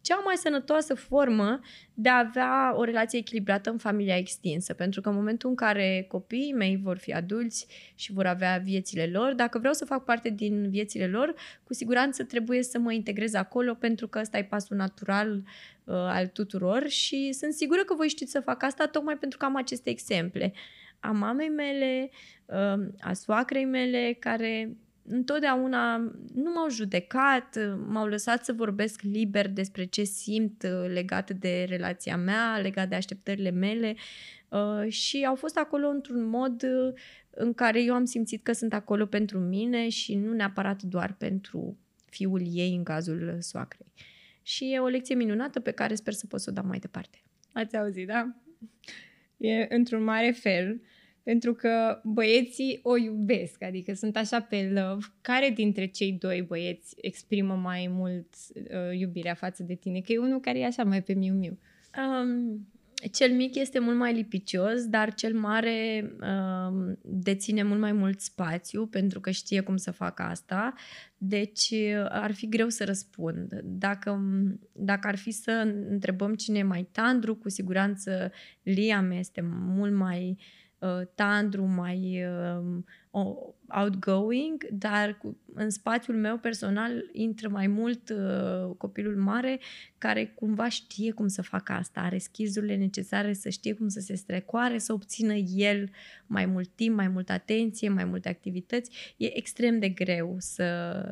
Speaker 1: cea mai sănătoasă formă de a avea o relație echilibrată în familia extinsă. Pentru că în momentul în care copiii mei vor fi adulți și vor avea viețile lor, dacă vreau să fac parte din viețile lor, cu siguranță trebuie să mă integrez acolo pentru că ăsta e pasul natural uh, al tuturor și sunt sigură că voi știți să fac asta tocmai pentru că am aceste exemple a mamei mele, uh, a soacrei mele, care întotdeauna nu m-au judecat, m-au lăsat să vorbesc liber despre ce simt uh, legat de relația mea, legat de așteptările mele uh, și au fost acolo într-un mod uh, în care eu am simțit că sunt acolo pentru mine și nu neapărat doar pentru fiul ei în cazul soacrei. Și e o lecție minunată pe care sper să pot să o dau mai departe.
Speaker 2: Ați auzit, da? E într-un mare fel uh, pentru că băieții o iubesc, adică sunt așa pe love. Care dintre cei doi băieți exprimă mai mult uh, iubirea față de tine? Că e unul care e așa mai pe miu-miu. Um,
Speaker 1: cel mic este mult mai lipicios, dar cel mare um, deține mult mai mult spațiu pentru că știe cum să facă asta. Deci ar fi greu să răspund. Dacă, dacă ar fi să întrebăm cine e mai tandru, cu siguranță Liam este mult mai uh, uh, tandru, mai uh, outgoing, dar cu, în spațiul meu personal intră mai mult uh, copilul mare care cumva știe cum să facă asta, are schizurile necesare să știe cum să se strecoare, să obțină el mai mult timp, mai multă atenție, mai multe activități. E extrem de greu să,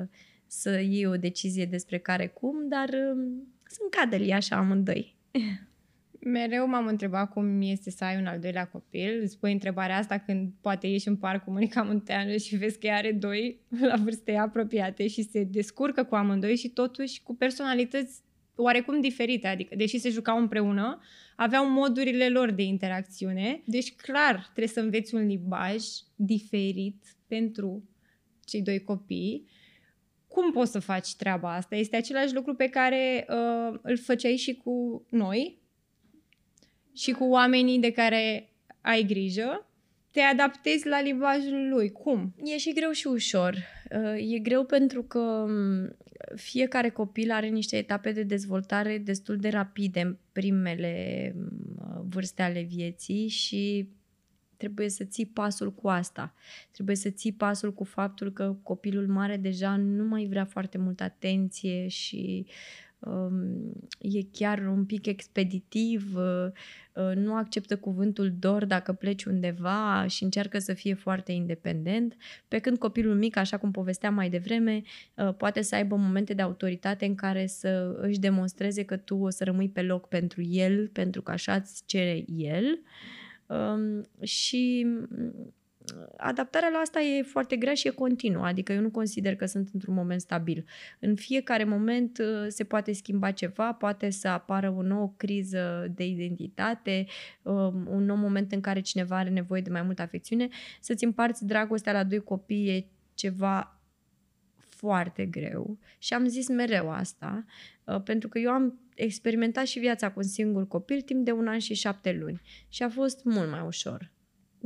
Speaker 1: să iei o decizie despre care cum, dar uh, sunt cadeli așa amândoi.
Speaker 2: Mereu m-am întrebat cum este să ai un al doilea copil. Îți pui întrebarea asta când poate ieși în parc cu Monica Munteanu și vezi că ea are doi la vârste apropiate și se descurcă cu amândoi și totuși cu personalități oarecum diferite. Adică, deși se jucau împreună, aveau modurile lor de interacțiune. Deci, clar, trebuie să înveți un limbaj diferit pentru cei doi copii. Cum poți să faci treaba asta? Este același lucru pe care uh, îl făceai și cu noi, și cu oamenii de care ai grijă, te adaptezi la limbajul lui. Cum?
Speaker 1: E și greu și ușor. Uh, e greu pentru că um, fiecare copil are niște etape de dezvoltare destul de rapide în primele um, vârste ale vieții și trebuie să ții pasul cu asta. Trebuie să ții pasul cu faptul că copilul mare deja nu mai vrea foarte multă atenție și um, e chiar un pic expeditiv, uh, uh, nu acceptă cuvântul dor dacă pleci undeva și încearcă să fie foarte independent, pe când copilul mic, așa cum povesteam mai devreme, uh, poate să aibă momente de autoritate în care să își demonstreze că tu o să rămâi pe loc pentru el, pentru că așa îți cere el. Uh, Um, și mm, adaptarea la asta e foarte grea și e continuă, adică eu nu consider că sunt într-un moment stabil. În fiecare moment uh, se poate schimba ceva, poate să apară o nouă criză de identitate, um, un nou moment în care cineva are nevoie de mai multă afecțiune. Să-ți împarți dragostea la doi copii e ceva foarte greu și am zis mereu asta, uh, pentru că eu am experimentat și viața cu un singur copil timp de un an și șapte luni și a fost mult mai ușor.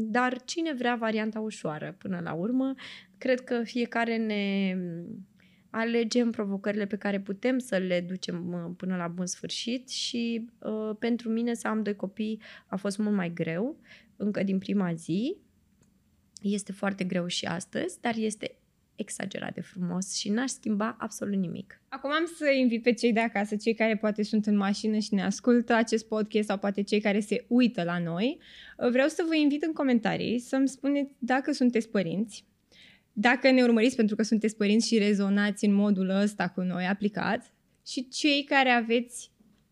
Speaker 1: Dar cine vrea varianta ușoară până la urmă, cred că fiecare ne alegem provocările pe care putem să le ducem uh, până la bun sfârșit și uh, pentru mine să am doi copii a fost mult mai greu, încă din prima zi. Este foarte greu și astăzi, dar este exagerat de frumos și n-aș schimba absolut nimic.
Speaker 2: Acum am să invit pe cei de acasă, cei care poate sunt în mașină și ne ascultă acest podcast sau poate cei care se uită la noi. Vreau să vă invit în comentarii să-mi spuneți dacă sunteți părinți, dacă ne urmăriți pentru că sunteți părinți și rezonați în modul ăsta cu noi aplicat și cei care aveți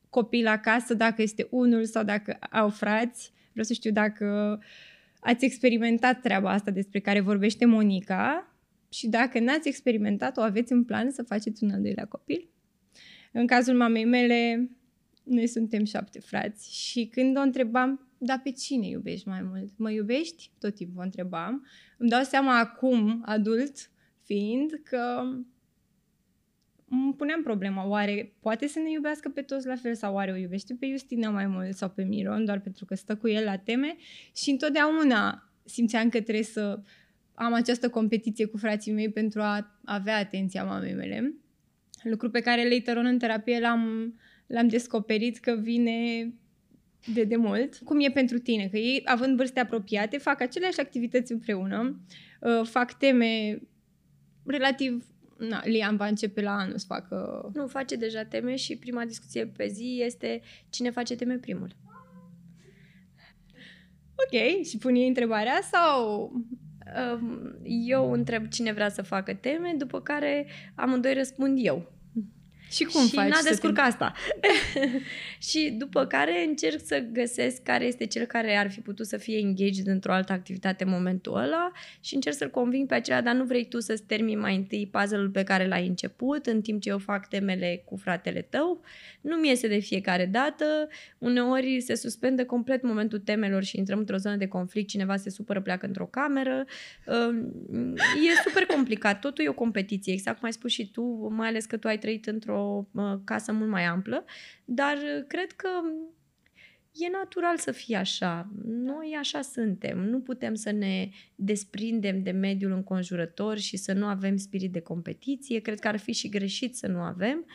Speaker 2: copil acasă, dacă este unul sau dacă au frați. Vreau să știu dacă ați experimentat treaba asta despre care vorbește Monica și dacă n-ați experimentat-o, aveți în plan să faceți un al doilea copil. În cazul mamei mele, noi suntem șapte frați și când o întrebam, da, pe cine iubești mai mult? Mă iubești? Tot timpul o întrebam. Îmi dau seama acum, adult fiind, că îmi puneam problema, oare poate să ne iubească pe toți la fel sau oare o iubește pe Justina mai mult sau pe Miron doar pentru că stă cu el la teme și întotdeauna simțeam că trebuie să am această competiție cu frații mei pentru a avea atenția mamei mele. Lucru pe care later on în terapie l-am, l-am descoperit că vine de demult. Cum e pentru tine? Că ei, având vârste apropiate, fac aceleași activități împreună, uh, fac teme relativ Na, Liam va începe la anul să facă...
Speaker 1: Nu, face deja teme și prima discuție pe zi este cine face teme primul.
Speaker 2: Ok, și pun ei întrebarea sau
Speaker 1: eu întreb cine vrea să facă teme, după care amândoi răspund eu.
Speaker 2: Și cum
Speaker 1: și
Speaker 2: faci?
Speaker 1: n-a descurc asta. și după care încerc să găsesc care este cel care ar fi putut să fie engaged într-o altă activitate în momentul ăla și încerc să-l conving pe acela, dar nu vrei tu să-ți termini mai întâi puzzle-ul pe care l-ai început în timp ce eu fac temele cu fratele tău. Nu mi iese de fiecare dată. Uneori se suspendă complet momentul temelor și intrăm într-o zonă de conflict, cineva se supără, pleacă într-o cameră. E super complicat. Totul e o competiție, exact cum ai spus și tu, mai ales că tu ai trăit într-o o casă mult mai amplă, dar cred că e natural să fie așa. Noi așa suntem. Nu putem să ne desprindem de mediul înconjurător și să nu avem spirit de competiție. Cred că ar fi și greșit să nu avem.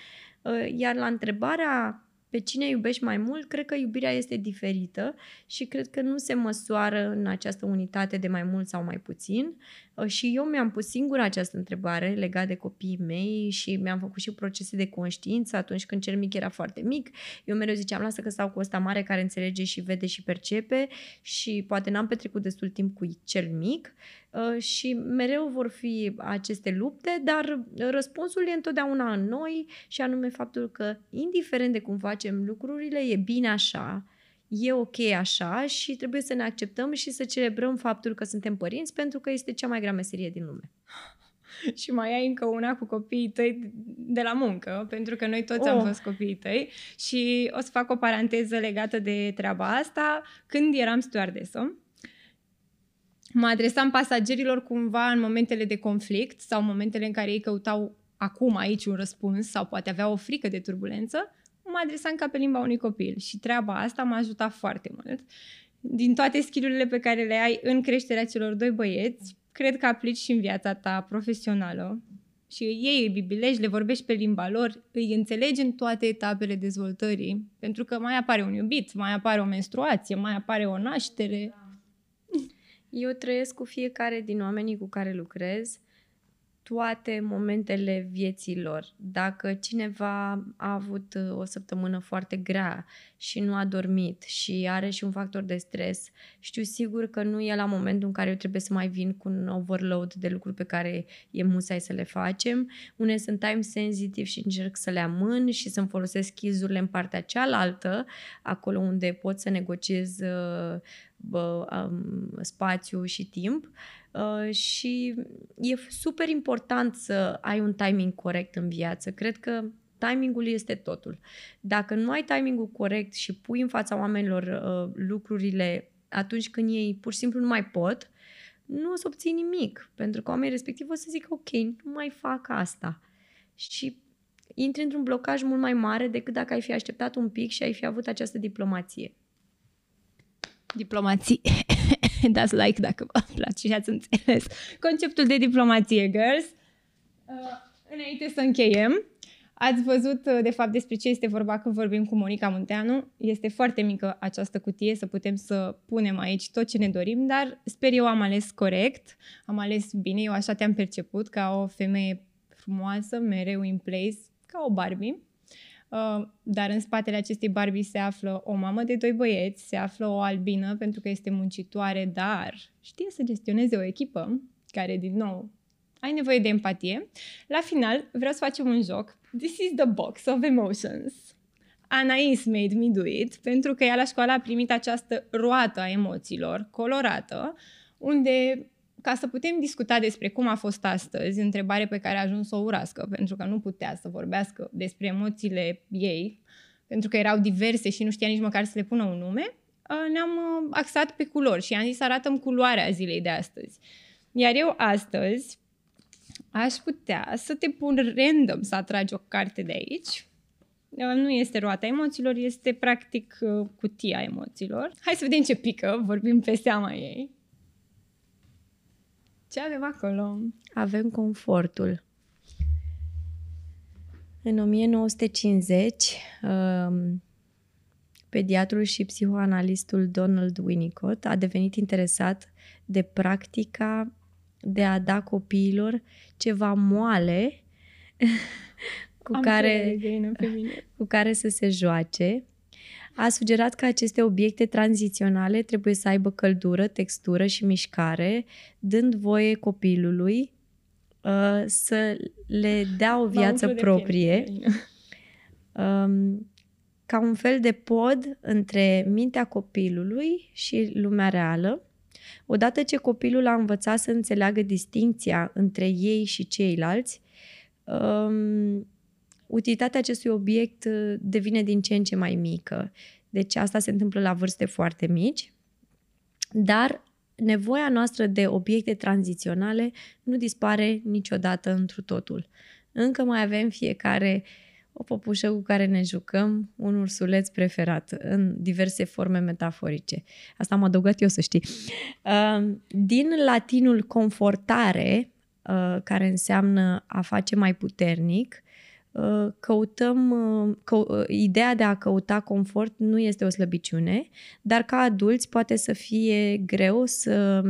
Speaker 1: Iar la întrebarea pe cine iubești mai mult, cred că iubirea este diferită și cred că nu se măsoară în această unitate de mai mult sau mai puțin. Uh, și eu mi-am pus singur această întrebare legat de copiii mei și mi-am făcut și procese de conștiință atunci când cel mic era foarte mic. Eu mereu ziceam, lasă că stau cu ăsta mare care înțelege și vede și percepe și poate n-am petrecut destul timp cu cel mic uh, și mereu vor fi aceste lupte, dar răspunsul e întotdeauna în noi și anume faptul că indiferent de cum facem lucrurile, e bine așa, e ok așa și trebuie să ne acceptăm și să celebrăm faptul că suntem părinți pentru că este cea mai grea meserie din lume.
Speaker 2: și mai ai încă una cu copiii tăi de la muncă, pentru că noi toți oh. am fost copiii tăi și o să fac o paranteză legată de treaba asta. Când eram stewardesă, mă adresam pasagerilor cumva în momentele de conflict sau momentele în care ei căutau acum aici un răspuns sau poate aveau o frică de turbulență mă adresam ca pe limba unui copil și treaba asta m-a ajutat foarte mult. Din toate skillurile pe care le ai în creșterea celor doi băieți, cred că aplici și în viața ta profesională și ei îi bibilești, le vorbești pe limba lor, îi înțelegi în toate etapele dezvoltării, pentru că mai apare un iubit, mai apare o menstruație, mai apare o naștere.
Speaker 1: Eu trăiesc cu fiecare din oamenii cu care lucrez toate momentele vieții lor. Dacă cineva a avut uh, o săptămână foarte grea și nu a dormit și are și un factor de stres, știu sigur că nu e la momentul în care eu trebuie să mai vin cu un overload de lucruri pe care e musai să le facem. Unele sunt time sensitive și încerc să le amân și să-mi folosesc skills în partea cealaltă, acolo unde pot să negociez uh, bă, um, spațiu și timp. Uh, și e super important să ai un timing corect în viață. Cred că timingul este totul. Dacă nu ai timingul corect și pui în fața oamenilor uh, lucrurile atunci când ei pur și simplu nu mai pot, nu o să obții nimic, pentru că oamenii respectiv o să zică ok, nu mai fac asta. Și intri într-un blocaj mult mai mare decât dacă ai fi așteptat un pic și ai fi avut această diplomație.
Speaker 2: Diplomație. That's like dacă vă place și ați înțeles conceptul de diplomație, girls. Uh, înainte să încheiem, ați văzut uh, de fapt despre ce este vorba când vorbim cu Monica Munteanu. Este foarte mică această cutie să putem să punem aici tot ce ne dorim, dar sper eu am ales corect, am ales bine, eu așa te-am perceput ca o femeie frumoasă, mereu in place, ca o Barbie. Uh, dar în spatele acestei Barbie se află o mamă de doi băieți, se află o albină pentru că este muncitoare, dar știe să gestioneze o echipă care, din nou, ai nevoie de empatie. La final, vreau să facem un joc. This is the box of emotions. Anais made me do it pentru că ea la școală a primit această roată a emoțiilor, colorată, unde ca să putem discuta despre cum a fost astăzi, întrebare pe care a ajuns să o urască, pentru că nu putea să vorbească despre emoțiile ei, pentru că erau diverse și nu știa nici măcar să le pună un nume, ne-am axat pe culori și am zis să arătăm culoarea zilei de astăzi. Iar eu astăzi aș putea să te pun random să atragi o carte de aici. Nu este roata emoțiilor, este practic cutia emoțiilor. Hai să vedem ce pică, vorbim pe seama ei. Ce avem acolo?
Speaker 1: Avem confortul. În 1950, um, pediatrul și psihoanalistul Donald Winnicott a devenit interesat de practica de a da copiilor ceva moale cu, care, cu care să se joace a sugerat că aceste obiecte tranziționale trebuie să aibă căldură, textură și mișcare, dând voie copilului uh, să le dea o viață proprie, um, ca un fel de pod între mintea copilului și lumea reală. Odată ce copilul a învățat să înțeleagă distinția între ei și ceilalți, um, utilitatea acestui obiect uh, devine din ce în ce mai mică. Deci asta se întâmplă la vârste foarte mici, dar nevoia noastră de obiecte tranziționale nu dispare niciodată întru totul. Încă mai avem fiecare o păpușă cu care ne jucăm, un ursuleț preferat, în diverse forme metaforice. Asta am adăugat eu să știi. Uh, din latinul confortare, uh, care înseamnă a face mai puternic, Uh, căutăm, uh, că, uh, ideea de a căuta confort nu este o slăbiciune, dar ca adulți poate să fie greu să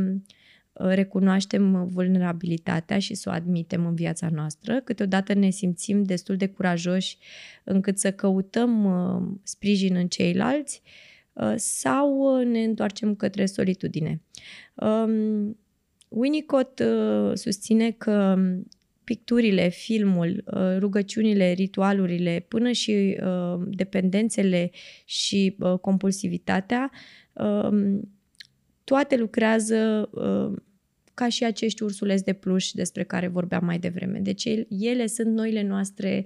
Speaker 1: recunoaștem vulnerabilitatea și să o admitem în viața noastră. Câteodată ne simțim destul de curajoși încât să căutăm sprijin în ceilalți sau ne întoarcem către solitudine. Um, Winnicott susține că picturile, filmul, uh, rugăciunile, ritualurile, până și uh, dependențele și uh, compulsivitatea, um, toate lucrează ca și acești ursuleți de pluș despre care vorbeam mai devreme. Deci ele sunt noile noastre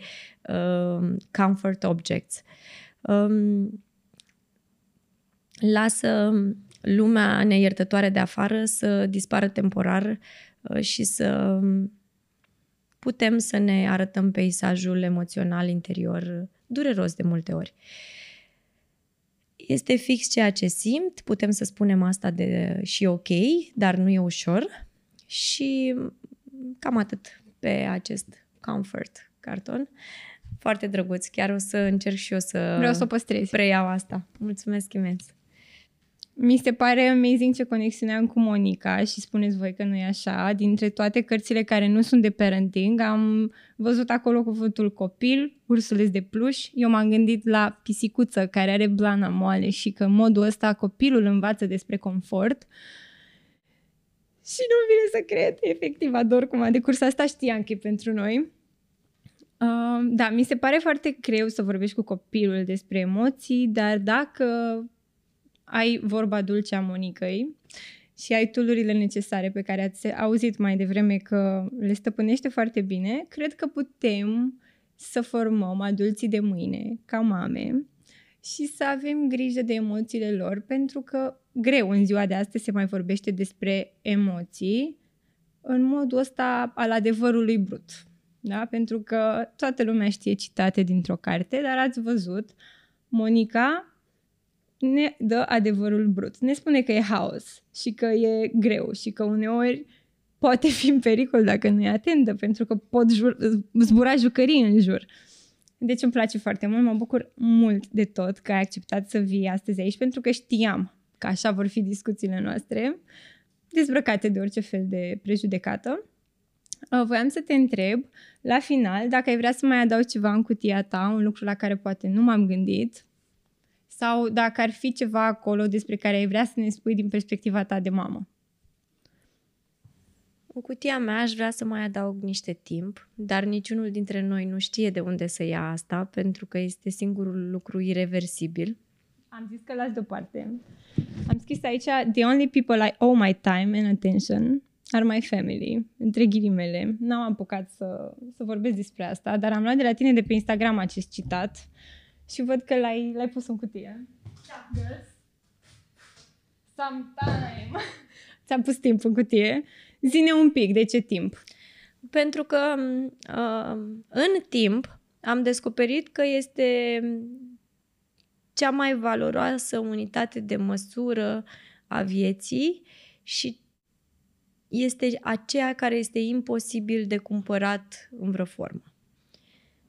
Speaker 1: comfort objects. Um, lasă lumea neiertătoare de afară să dispară temporar și să putem să ne arătăm peisajul emoțional interior dureros de multe ori. Este fix ceea ce simt, putem să spunem asta de și ok, dar nu e ușor și cam atât pe acest comfort carton. Foarte drăguț, chiar o să încerc și eu să,
Speaker 2: Vreau să o păstrez.
Speaker 1: preiau asta. Mulțumesc imens!
Speaker 2: Mi se pare amazing ce conexiune am cu Monica și spuneți voi că nu e așa. Dintre toate cărțile care nu sunt de parenting, am văzut acolo cuvântul copil, ursuleț de pluș. Eu m-am gândit la pisicuță care are blana moale și că în modul ăsta copilul învață despre confort. Și nu vine să cred, efectiv ador cum a decurs asta, știam că e pentru noi. Uh, da, mi se pare foarte greu să vorbești cu copilul despre emoții, dar dacă ai vorba dulce a Monicăi și ai tulurile necesare pe care ați auzit mai devreme că le stăpânește foarte bine, cred că putem să formăm adulții de mâine, ca mame, și să avem grijă de emoțiile lor, pentru că greu în ziua de astăzi se mai vorbește despre emoții în modul ăsta al adevărului brut. Da? Pentru că toată lumea știe citate dintr-o carte, dar ați văzut, Monica ne dă adevărul brut. Ne spune că e haos și că e greu și că uneori poate fi în pericol dacă nu e atentă, pentru că pot jur, zbura jucării în jur. Deci îmi place foarte mult, mă bucur mult de tot că ai acceptat să vii astăzi aici, pentru că știam că așa vor fi discuțiile noastre, dezbrăcate de orice fel de prejudecată. Uh, voiam să te întreb, la final, dacă ai vrea să mai adaugi ceva în cutia ta, un lucru la care poate nu m-am gândit, sau dacă ar fi ceva acolo despre care ai vrea să ne spui din perspectiva ta de mamă.
Speaker 1: În cutia mea aș vrea să mai adaug niște timp, dar niciunul dintre noi nu știe de unde să ia asta, pentru că este singurul lucru irreversibil.
Speaker 2: Am zis că las deoparte. Am scris aici, the only people I owe my time and attention are my family, între ghilimele. N-am apucat să, să vorbesc despre asta, dar am luat de la tine de pe Instagram acest citat și văd că l-ai, l-ai pus în cutie. Sometime. Ți-am pus timp în cutie. Zine un pic, de ce timp?
Speaker 1: Pentru că uh, în timp am descoperit că este cea mai valoroasă unitate de măsură a vieții și este aceea care este imposibil de cumpărat în vreo formă.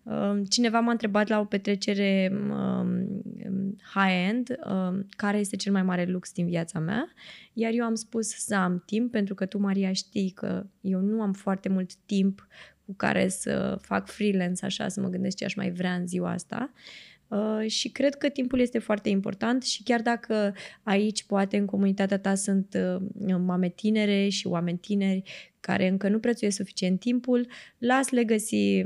Speaker 1: Um, cineva m-a întrebat la o petrecere um, high-end um, care este cel mai mare lux din viața mea, iar eu am spus să am timp, pentru că tu, Maria, știi că eu nu am foarte mult timp cu care să fac freelance așa, să mă gândesc ce aș mai vrea în ziua asta. Uh, și cred că timpul este foarte important și chiar dacă aici, poate, în comunitatea ta sunt uh, mame tinere și oameni tineri care încă nu prețuiesc suficient timpul, las-le găsi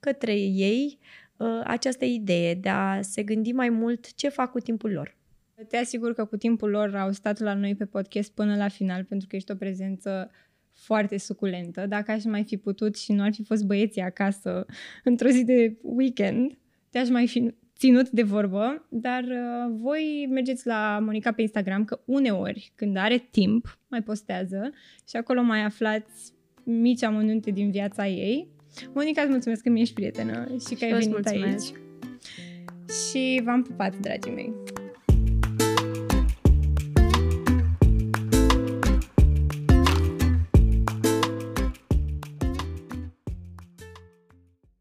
Speaker 1: către ei uh, această idee de a se gândi mai mult ce fac cu timpul lor.
Speaker 2: Te asigur că cu timpul lor au stat la noi pe podcast până la final, pentru că ești o prezență foarte suculentă. Dacă aș mai fi putut și nu ar fi fost băieții acasă într-o zi de weekend, te-aș mai fi ținut de vorbă, dar uh, voi mergeți la Monica pe Instagram, că uneori, când are timp, mai postează și acolo mai aflați mici amănunte din viața ei Monica, îți mulțumesc că mi-ești prietenă și că și ai venit mulțumesc. aici. Și v-am pupat, dragii mei.